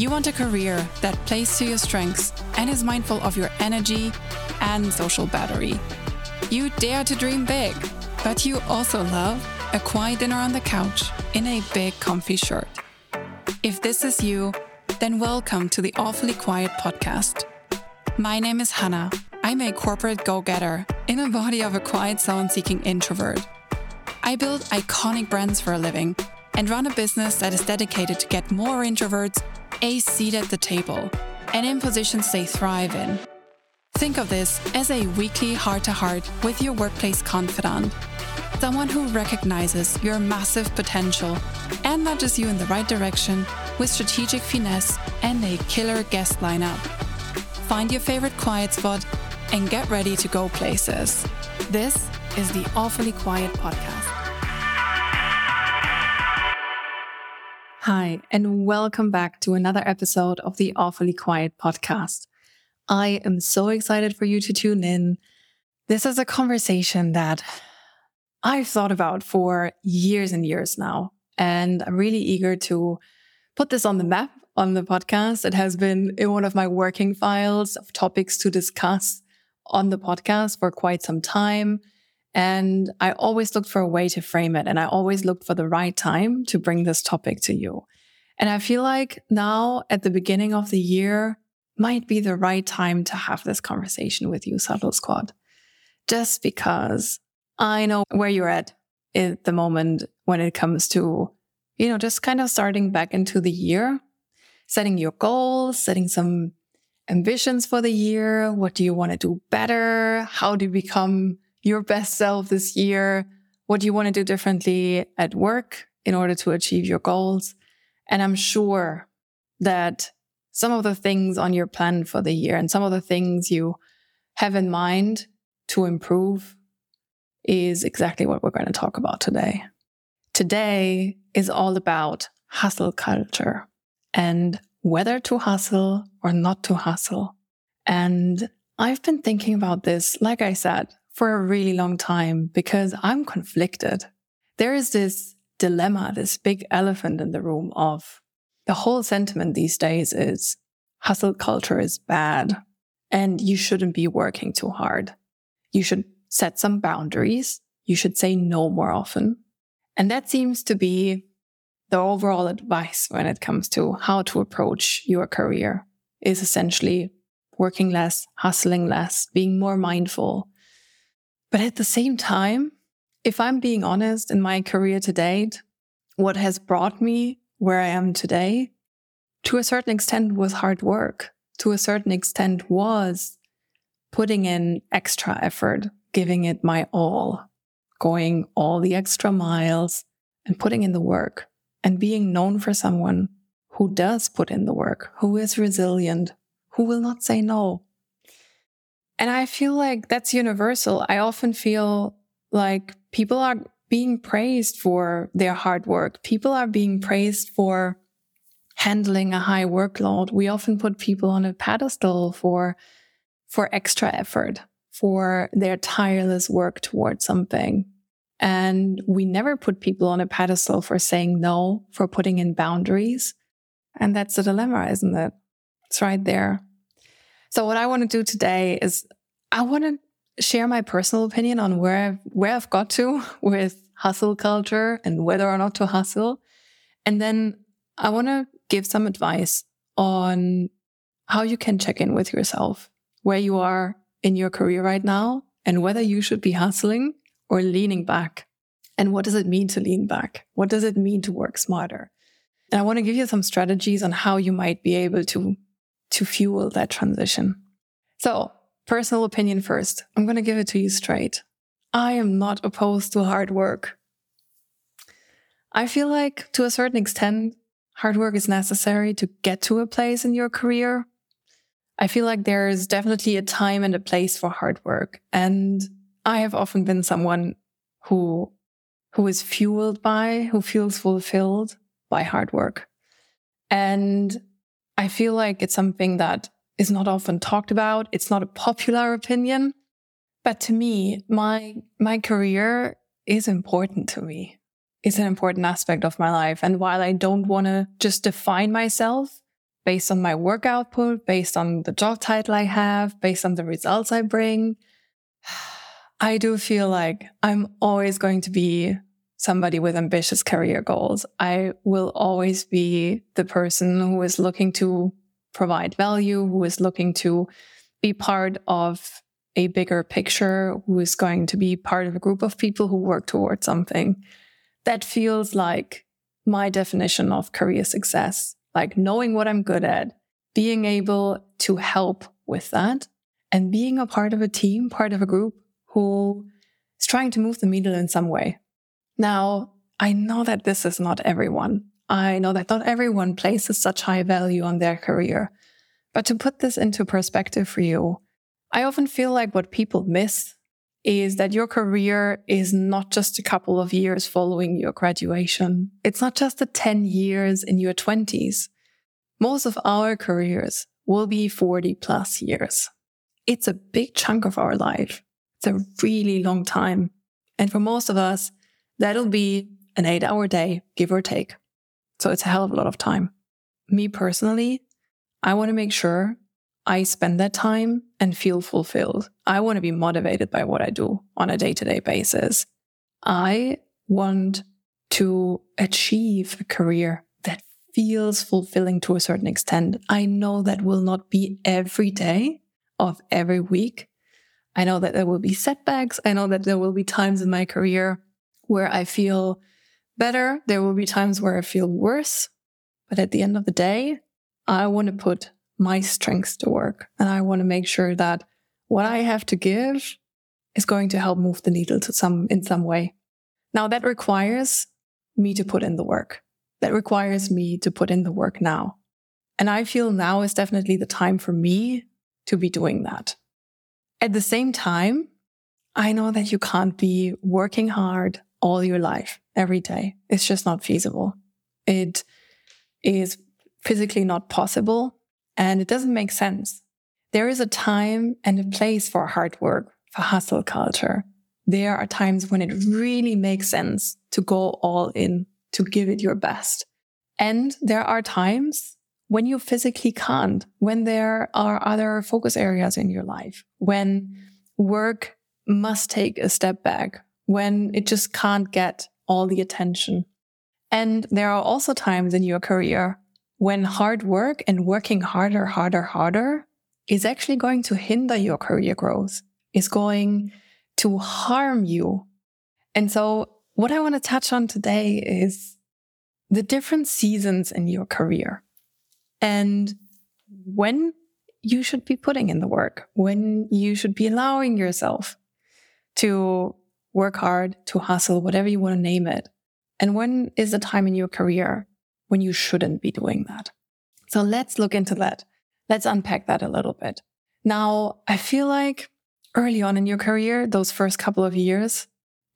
You want a career that plays to your strengths and is mindful of your energy and social battery. You dare to dream big, but you also love a quiet dinner on the couch in a big comfy shirt. If this is you, then welcome to the Awfully Quiet podcast. My name is Hannah. I'm a corporate go getter in the body of a quiet zone seeking introvert. I build iconic brands for a living and run a business that is dedicated to get more introverts a seat at the table and in positions they thrive in. Think of this as a weekly heart to heart with your workplace confidant Someone who recognizes your massive potential and nudges you in the right direction with strategic finesse and a killer guest lineup. Find your favorite quiet spot and get ready to go places. This is the Awfully Quiet Podcast. Hi, and welcome back to another episode of the Awfully Quiet Podcast. I am so excited for you to tune in. This is a conversation that I've thought about for years and years now. And I'm really eager to put this on the map on the podcast. It has been in one of my working files of topics to discuss on the podcast for quite some time. And I always looked for a way to frame it. And I always looked for the right time to bring this topic to you. And I feel like now at the beginning of the year might be the right time to have this conversation with you, Subtle Squad. Just because I know where you're at at the moment when it comes to, you know, just kind of starting back into the year, setting your goals, setting some ambitions for the year. What do you want to do better? How do you become your best self this year? What you want to do differently at work in order to achieve your goals? And I'm sure that some of the things on your plan for the year and some of the things you have in mind to improve is exactly what we're going to talk about today. Today is all about hustle culture and whether to hustle or not to hustle. And I've been thinking about this, like I said, for a really long time because I'm conflicted. There is this dilemma, this big elephant in the room of the whole sentiment these days is hustle culture is bad and you shouldn't be working too hard. You should set some boundaries. You should say no more often. And that seems to be the overall advice when it comes to how to approach your career is essentially working less, hustling less, being more mindful. But at the same time, if I'm being honest in my career to date, what has brought me where I am today, to a certain extent was hard work. To a certain extent was putting in extra effort, giving it my all, going all the extra miles and putting in the work and being known for someone who does put in the work, who is resilient, who will not say no. And I feel like that's universal. I often feel like people are being praised for their hard work. People are being praised for handling a high workload. We often put people on a pedestal for, for extra effort for their tireless work towards something. And we never put people on a pedestal for saying no, for putting in boundaries. And that's the dilemma, isn't it? It's right there. So what I want to do today is I want to share my personal opinion on where I've, where I've got to with hustle culture and whether or not to hustle. And then I want to give some advice on how you can check in with yourself, where you are in your career right now and whether you should be hustling or leaning back. And what does it mean to lean back? What does it mean to work smarter? And I want to give you some strategies on how you might be able to, to fuel that transition. So personal opinion first. I'm going to give it to you straight. I am not opposed to hard work. I feel like to a certain extent, hard work is necessary to get to a place in your career I feel like there's definitely a time and a place for hard work. And I have often been someone who, who is fueled by, who feels fulfilled by hard work. And I feel like it's something that is not often talked about. It's not a popular opinion. But to me, my, my career is important to me. It's an important aspect of my life. And while I don't want to just define myself based on my work output, based on the job title I have, based on the results I bring. I do feel like I'm always going to be somebody with ambitious career goals. I will always be the person who is looking to provide value, who is looking to be part of a bigger picture, who is going to be part of a group of people who work towards something. That feels like my definition of career success, like knowing what I'm good at, being able to help with that, and being a part of a team, part of a group who is trying to move the needle in some way. Now, I know that this is not everyone. I know that not everyone places such high value on their career. But to put this into perspective for you, I often feel like what people miss is that your career is not just a couple of years following your graduation. It's not just the 10 years in your 20s. Most of our careers will be 40 plus years. It's a big chunk of our life. It's a really long time. And for most of us, That'll be an eight hour day, give or take. So it's a hell of a lot of time. Me personally, I want to make sure I spend that time and feel fulfilled. I want to be motivated by what I do on a day to day basis. I want to achieve a career that feels fulfilling to a certain extent. I know that will not be every day of every week. I know that there will be setbacks. I know that there will be times in my career where I feel better. There will be times where I feel worse. But at the end of the day, I want to put my strengths to work and I want to make sure that what I have to give is going to help move the needle to some, in some way. Now that requires me to put in the work. That requires me to put in the work now. And I feel now is definitely the time for me to be doing that. At the same time, I know that you can't be working hard all your life, every day. It's just not feasible. It is physically not possible and it doesn't make sense. There is a time and a place for hard work, for hustle culture. There are times when it really makes sense to go all in, to give it your best. And there are times when you physically can't, when there are other focus areas in your life, when work must take a step back, when it just can't get all the attention. And there are also times in your career when hard work and working harder, harder, harder is actually going to hinder your career growth, is going to harm you. And so what I want to touch on today is the different seasons in your career and when you should be putting in the work, when you should be allowing yourself to work hard, to hustle, whatever you want to name it. And when is the time in your career when you shouldn't be doing that? So let's look into that. Let's unpack that a little bit. Now, I feel like early on in your career, those first couple of years,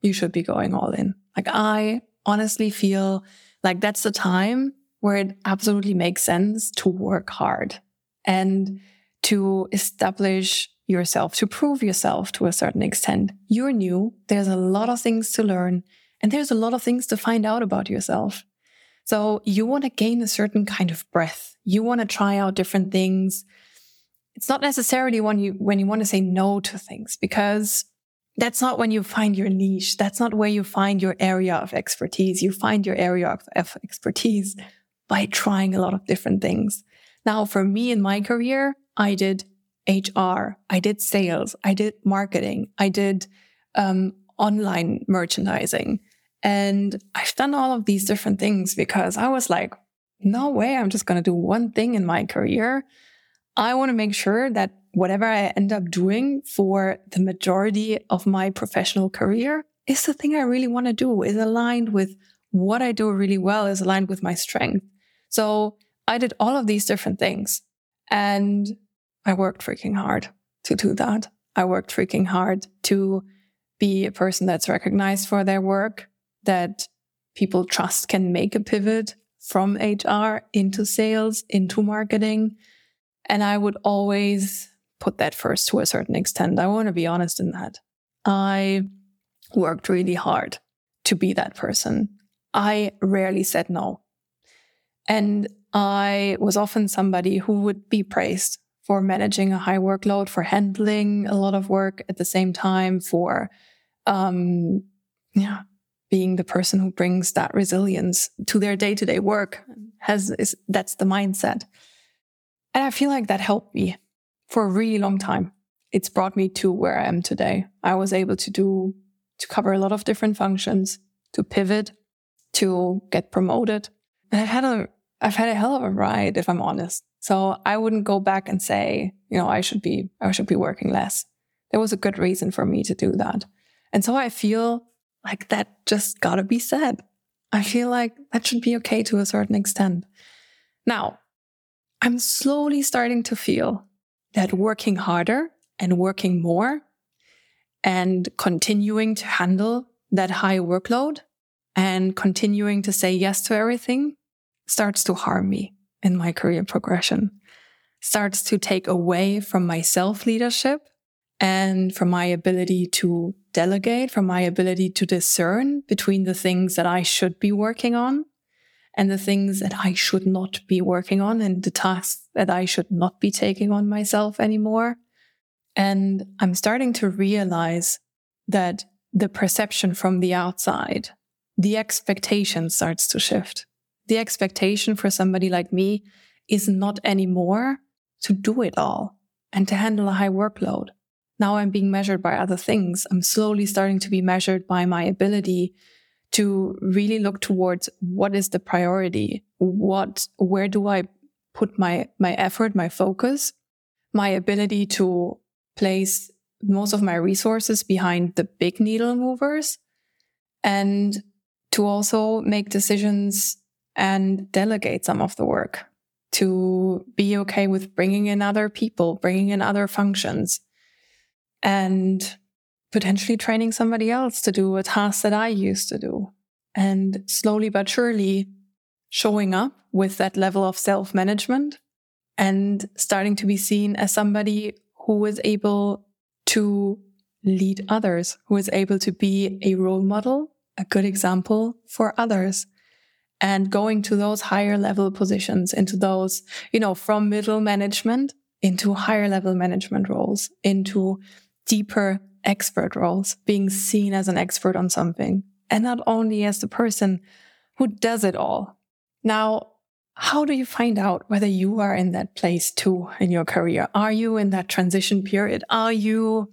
you should be going all in. Like I honestly feel like that's the time where it absolutely makes sense to work hard and to establish yourself, to prove yourself to a certain extent. You're new. There's a lot of things to learn and there's a lot of things to find out about yourself. So you want to gain a certain kind of breath. You want to try out different things. It's not necessarily when you, when you want to say no to things because that's not when you find your niche. That's not where you find your area of expertise. You find your area of expertise by trying a lot of different things. Now, for me in my career, I did HR, I did sales, I did marketing, I did um, online merchandising. And I've done all of these different things because I was like, no way, I'm just going to do one thing in my career. I want to make sure that whatever I end up doing for the majority of my professional career is the thing I really want to do, is aligned with what I do really well, is aligned with my strength. So I did all of these different things. And I worked freaking hard to do that. I worked freaking hard to be a person that's recognized for their work, that people trust can make a pivot from HR into sales, into marketing. And I would always put that first to a certain extent. I want to be honest in that. I worked really hard to be that person. I rarely said no. And I was often somebody who would be praised for managing a high workload, for handling a lot of work at the same time, for, um, yeah, being the person who brings that resilience to their day to day work has, is, that's the mindset. And I feel like that helped me for a really long time. It's brought me to where I am today. I was able to do, to cover a lot of different functions, to pivot, to get promoted. And I've had a, I've had a hell of a ride, if I'm honest. So I wouldn't go back and say, you know, I should be, I should be working less. There was a good reason for me to do that. And so I feel like that just gotta be said. I feel like that should be okay to a certain extent. Now, I'm slowly starting to feel that working harder and working more and continuing to handle that high workload and continuing to say yes to everything starts to harm me in my career progression, starts to take away from my self leadership and from my ability to delegate, from my ability to discern between the things that I should be working on and the things that I should not be working on and the tasks that I should not be taking on myself anymore. And I'm starting to realize that the perception from the outside, the expectation starts to shift the expectation for somebody like me is not anymore to do it all and to handle a high workload. Now I'm being measured by other things. I'm slowly starting to be measured by my ability to really look towards what is the priority? What, where do I put my, my effort, my focus, my ability to place most of my resources behind the big needle movers and to also make decisions and delegate some of the work to be okay with bringing in other people, bringing in other functions, and potentially training somebody else to do a task that I used to do. And slowly but surely showing up with that level of self management and starting to be seen as somebody who is able to lead others, who is able to be a role model, a good example for others and going to those higher level positions into those, you know, from middle management into higher level management roles, into deeper expert roles, being seen as an expert on something and not only as the person who does it all. Now, how do you find out whether you are in that place too in your career? Are you in that transition period? Are you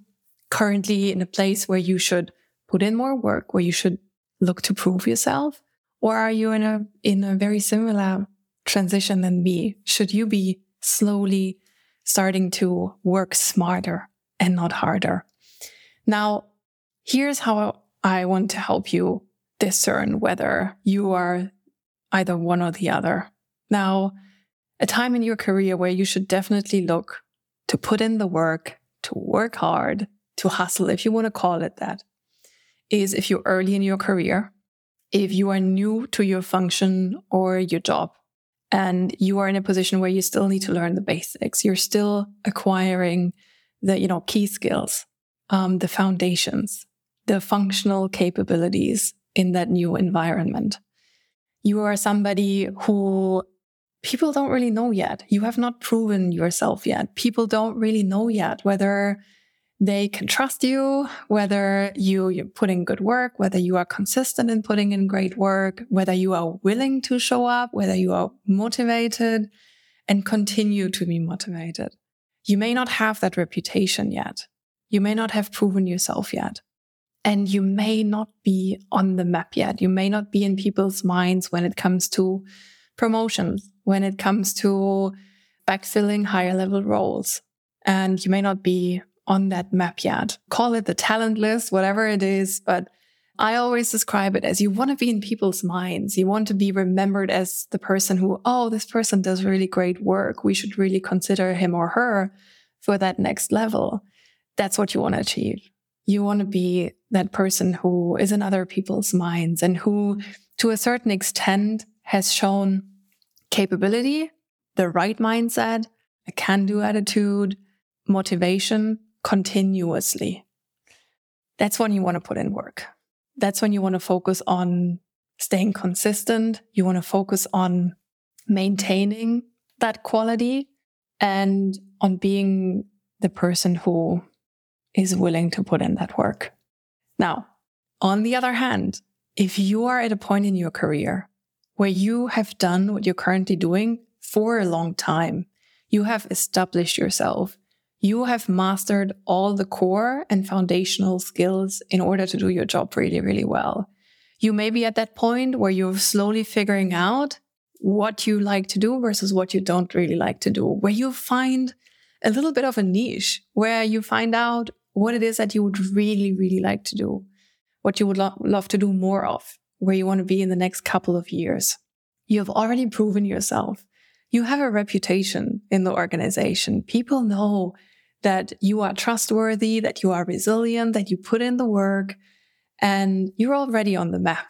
currently in a place where you should put in more work, where you should look to prove yourself? Or are you in a, in a very similar transition than me? Should you be slowly starting to work smarter and not harder? Now, here's how I want to help you discern whether you are either one or the other. Now, a time in your career where you should definitely look to put in the work, to work hard, to hustle, if you want to call it that, is if you're early in your career if you are new to your function or your job and you are in a position where you still need to learn the basics, you're still acquiring the, you know, key skills, um, the foundations, the functional capabilities in that new environment. You are somebody who people don't really know yet. You have not proven yourself yet. People don't really know yet whether they can trust you, whether you, put in good work, whether you are consistent in putting in great work, whether you are willing to show up, whether you are motivated and continue to be motivated. You may not have that reputation yet. You may not have proven yourself yet. And you may not be on the map yet. You may not be in people's minds when it comes to promotions, when it comes to backfilling higher level roles. And you may not be on that map yet. Call it the talent list, whatever it is. But I always describe it as you want to be in people's minds. You want to be remembered as the person who, oh, this person does really great work. We should really consider him or her for that next level. That's what you want to achieve. You want to be that person who is in other people's minds and who, to a certain extent, has shown capability, the right mindset, a can do attitude, motivation, continuously. That's when you want to put in work. That's when you want to focus on staying consistent. You want to focus on maintaining that quality and on being the person who is willing to put in that work. Now, on the other hand, if you are at a point in your career where you have done what you're currently doing for a long time, you have established yourself, you have mastered all the core and foundational skills in order to do your job really, really well. You may be at that point where you're slowly figuring out what you like to do versus what you don't really like to do, where you find a little bit of a niche, where you find out what it is that you would really, really like to do, what you would lo- love to do more of, where you want to be in the next couple of years. You have already proven yourself. You have a reputation in the organization. People know that you are trustworthy, that you are resilient, that you put in the work, and you're already on the map.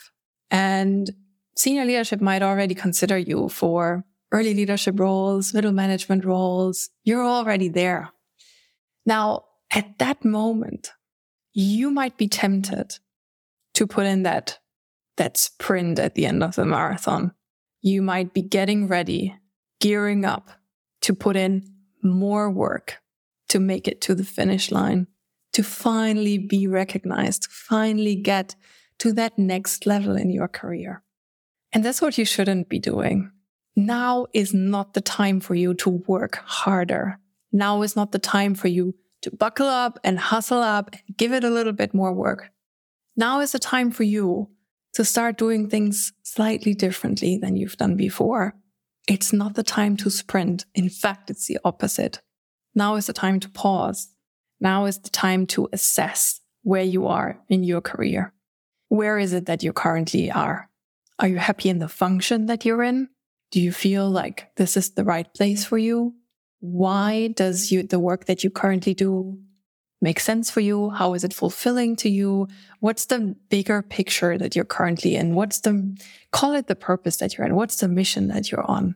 And senior leadership might already consider you for early leadership roles, middle management roles. You're already there. Now, at that moment, you might be tempted to put in that, that sprint at the end of the marathon. You might be getting ready, gearing up to put in more work to make it to the finish line, to finally be recognized, to finally get to that next level in your career. And that's what you shouldn't be doing. Now is not the time for you to work harder. Now is not the time for you to buckle up and hustle up and give it a little bit more work. Now is the time for you to start doing things slightly differently than you've done before. It's not the time to sprint. In fact, it's the opposite. Now is the time to pause. Now is the time to assess where you are in your career. Where is it that you currently are? Are you happy in the function that you're in? Do you feel like this is the right place for you? Why does you, the work that you currently do make sense for you? How is it fulfilling to you? What's the bigger picture that you're currently in? What's the, call it the purpose that you're in? What's the mission that you're on?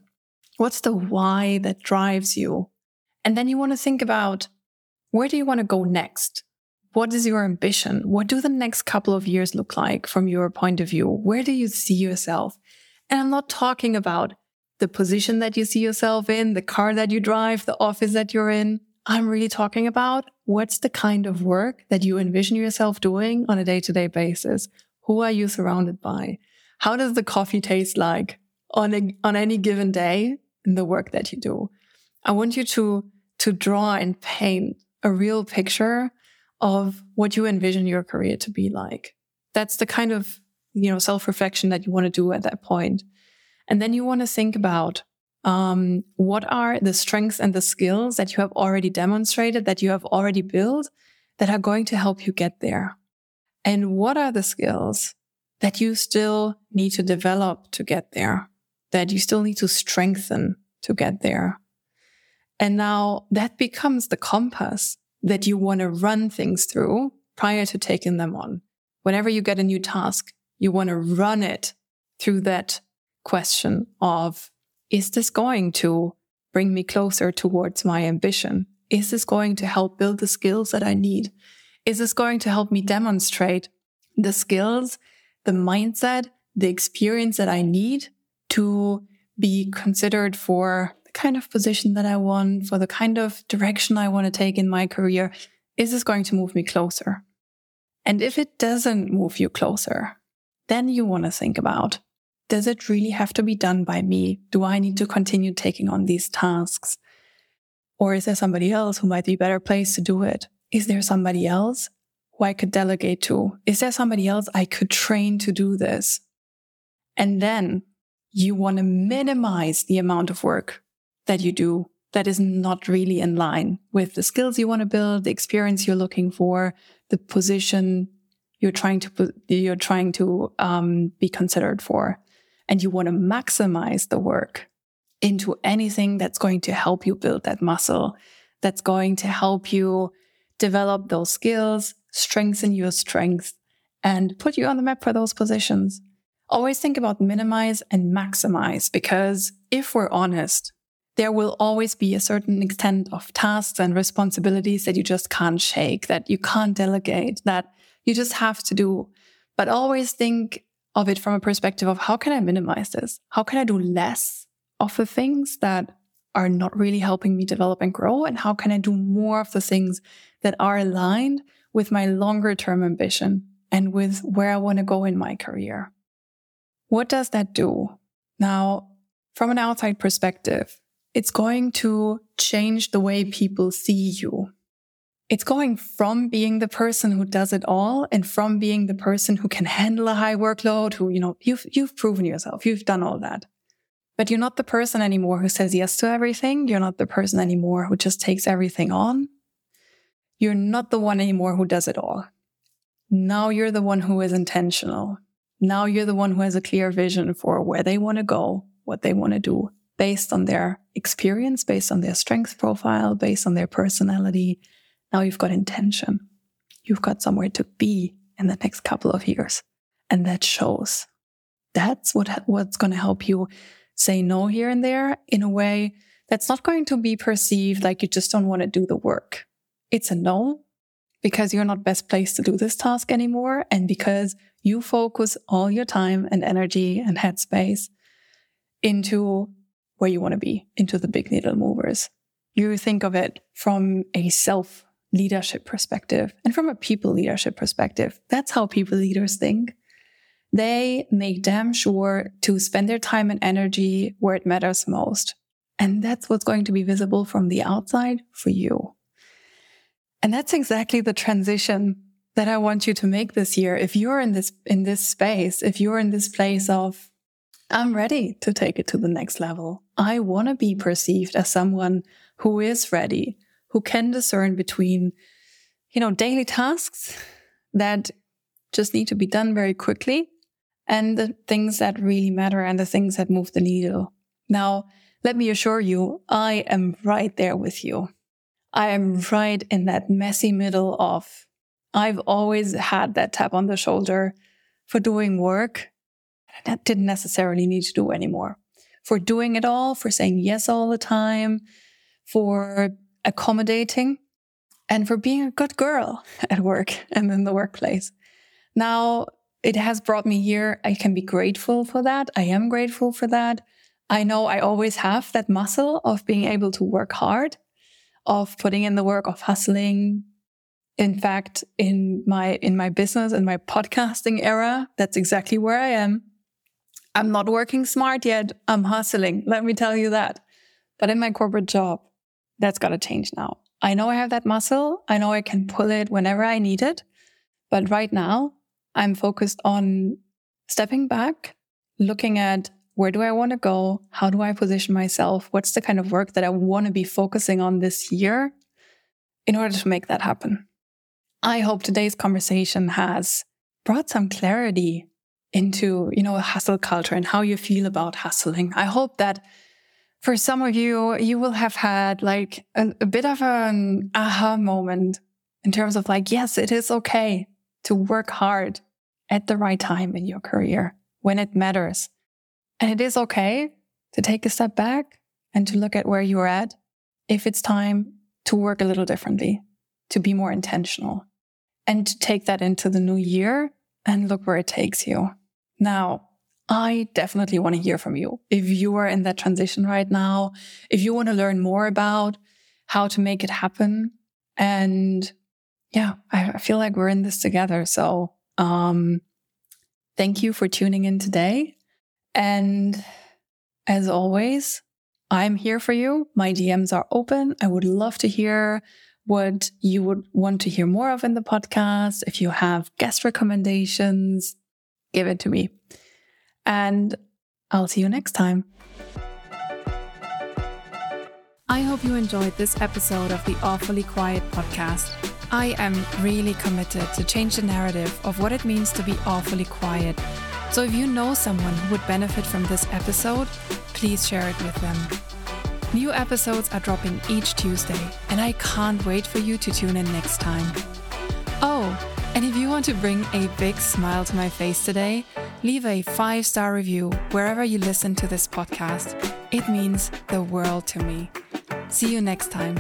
What's the why that drives you? And then you want to think about where do you want to go next? What is your ambition? What do the next couple of years look like from your point of view? Where do you see yourself? And I'm not talking about the position that you see yourself in, the car that you drive, the office that you're in. I'm really talking about what's the kind of work that you envision yourself doing on a day to day basis? Who are you surrounded by? How does the coffee taste like on a, on any given day in the work that you do? I want you to to draw and paint a real picture of what you envision your career to be like. That's the kind of, you know, self-reflection that you want to do at that point. And then you want to think about um, what are the strengths and the skills that you have already demonstrated, that you have already built, that are going to help you get there? And what are the skills that you still need to develop to get there, that you still need to strengthen to get there? And now that becomes the compass that you want to run things through prior to taking them on. Whenever you get a new task, you want to run it through that question of, is this going to bring me closer towards my ambition? Is this going to help build the skills that I need? Is this going to help me demonstrate the skills, the mindset, the experience that I need to be considered for kind of position that I want, for the kind of direction I want to take in my career, is this going to move me closer? And if it doesn't move you closer, then you want to think about, does it really have to be done by me? Do I need to continue taking on these tasks? Or is there somebody else who might be better placed to do it? Is there somebody else who I could delegate to? Is there somebody else I could train to do this? And then you want to minimize the amount of work that you do that is not really in line with the skills you want to build, the experience you're looking for, the position you're trying to you're trying to um, be considered for, and you want to maximize the work into anything that's going to help you build that muscle, that's going to help you develop those skills, strengthen your strengths, and put you on the map for those positions. Always think about minimize and maximize because if we're honest, there will always be a certain extent of tasks and responsibilities that you just can't shake, that you can't delegate, that you just have to do. But always think of it from a perspective of how can I minimize this? How can I do less of the things that are not really helping me develop and grow? And how can I do more of the things that are aligned with my longer term ambition and with where I want to go in my career? What does that do? Now, from an outside perspective, it's going to change the way people see you. It's going from being the person who does it all and from being the person who can handle a high workload, who, you know, you've, you've proven yourself. You've done all that. But you're not the person anymore who says yes to everything. You're not the person anymore who just takes everything on. You're not the one anymore who does it all. Now you're the one who is intentional. Now you're the one who has a clear vision for where they want to go, what they want to do based on their experience, based on their strength profile, based on their personality. Now you've got intention. You've got somewhere to be in the next couple of years. And that shows. That's what, what's going to help you say no here and there in a way that's not going to be perceived like you just don't want to do the work. It's a no because you're not best placed to do this task anymore. And because you focus all your time and energy and headspace into where you want to be, into the big needle movers. You think of it from a self leadership perspective and from a people leadership perspective. That's how people leaders think. They make damn sure to spend their time and energy where it matters most. And that's what's going to be visible from the outside for you. And that's exactly the transition that I want you to make this year. If you're in this, in this space, if you're in this place of, I'm ready to take it to the next level. I want to be perceived as someone who is ready, who can discern between, you know, daily tasks that just need to be done very quickly and the things that really matter and the things that move the needle. Now, let me assure you, I am right there with you. I am right in that messy middle of, I've always had that tap on the shoulder for doing work that didn't necessarily need to do anymore. For doing it all, for saying yes all the time, for accommodating, and for being a good girl at work and in the workplace. Now, it has brought me here. I can be grateful for that. I am grateful for that. I know I always have that muscle of being able to work hard, of putting in the work, of hustling. In fact, in my, in my business and my podcasting era, that's exactly where I am. I'm not working smart yet. I'm hustling. Let me tell you that. But in my corporate job, that's got to change now. I know I have that muscle. I know I can pull it whenever I need it. But right now, I'm focused on stepping back, looking at where do I want to go? How do I position myself? What's the kind of work that I want to be focusing on this year in order to make that happen? I hope today's conversation has brought some clarity into, you know, hustle culture and how you feel about hustling. I hope that for some of you, you will have had like a, a bit of an aha moment in terms of like, yes, it is okay to work hard at the right time in your career when it matters. And it is okay to take a step back and to look at where you're at if it's time to work a little differently, to be more intentional, and to take that into the new year and look where it takes you. Now, I definitely want to hear from you. If you are in that transition right now, if you want to learn more about how to make it happen. And yeah, I feel like we're in this together. So um, thank you for tuning in today. And as always, I'm here for you. My DMs are open. I would love to hear what you would want to hear more of in the podcast. If you have guest recommendations, give it to me. And I'll see you next time. I hope you enjoyed this episode of the Awfully Quiet podcast. I am really committed to change the narrative of what it means to be awfully quiet. So if you know someone who would benefit from this episode, please share it with them. New episodes are dropping each Tuesday, and I can't wait for you to tune in next time. Oh, and if you want to bring a big smile to my face today, leave a five star review wherever you listen to this podcast. It means the world to me. See you next time.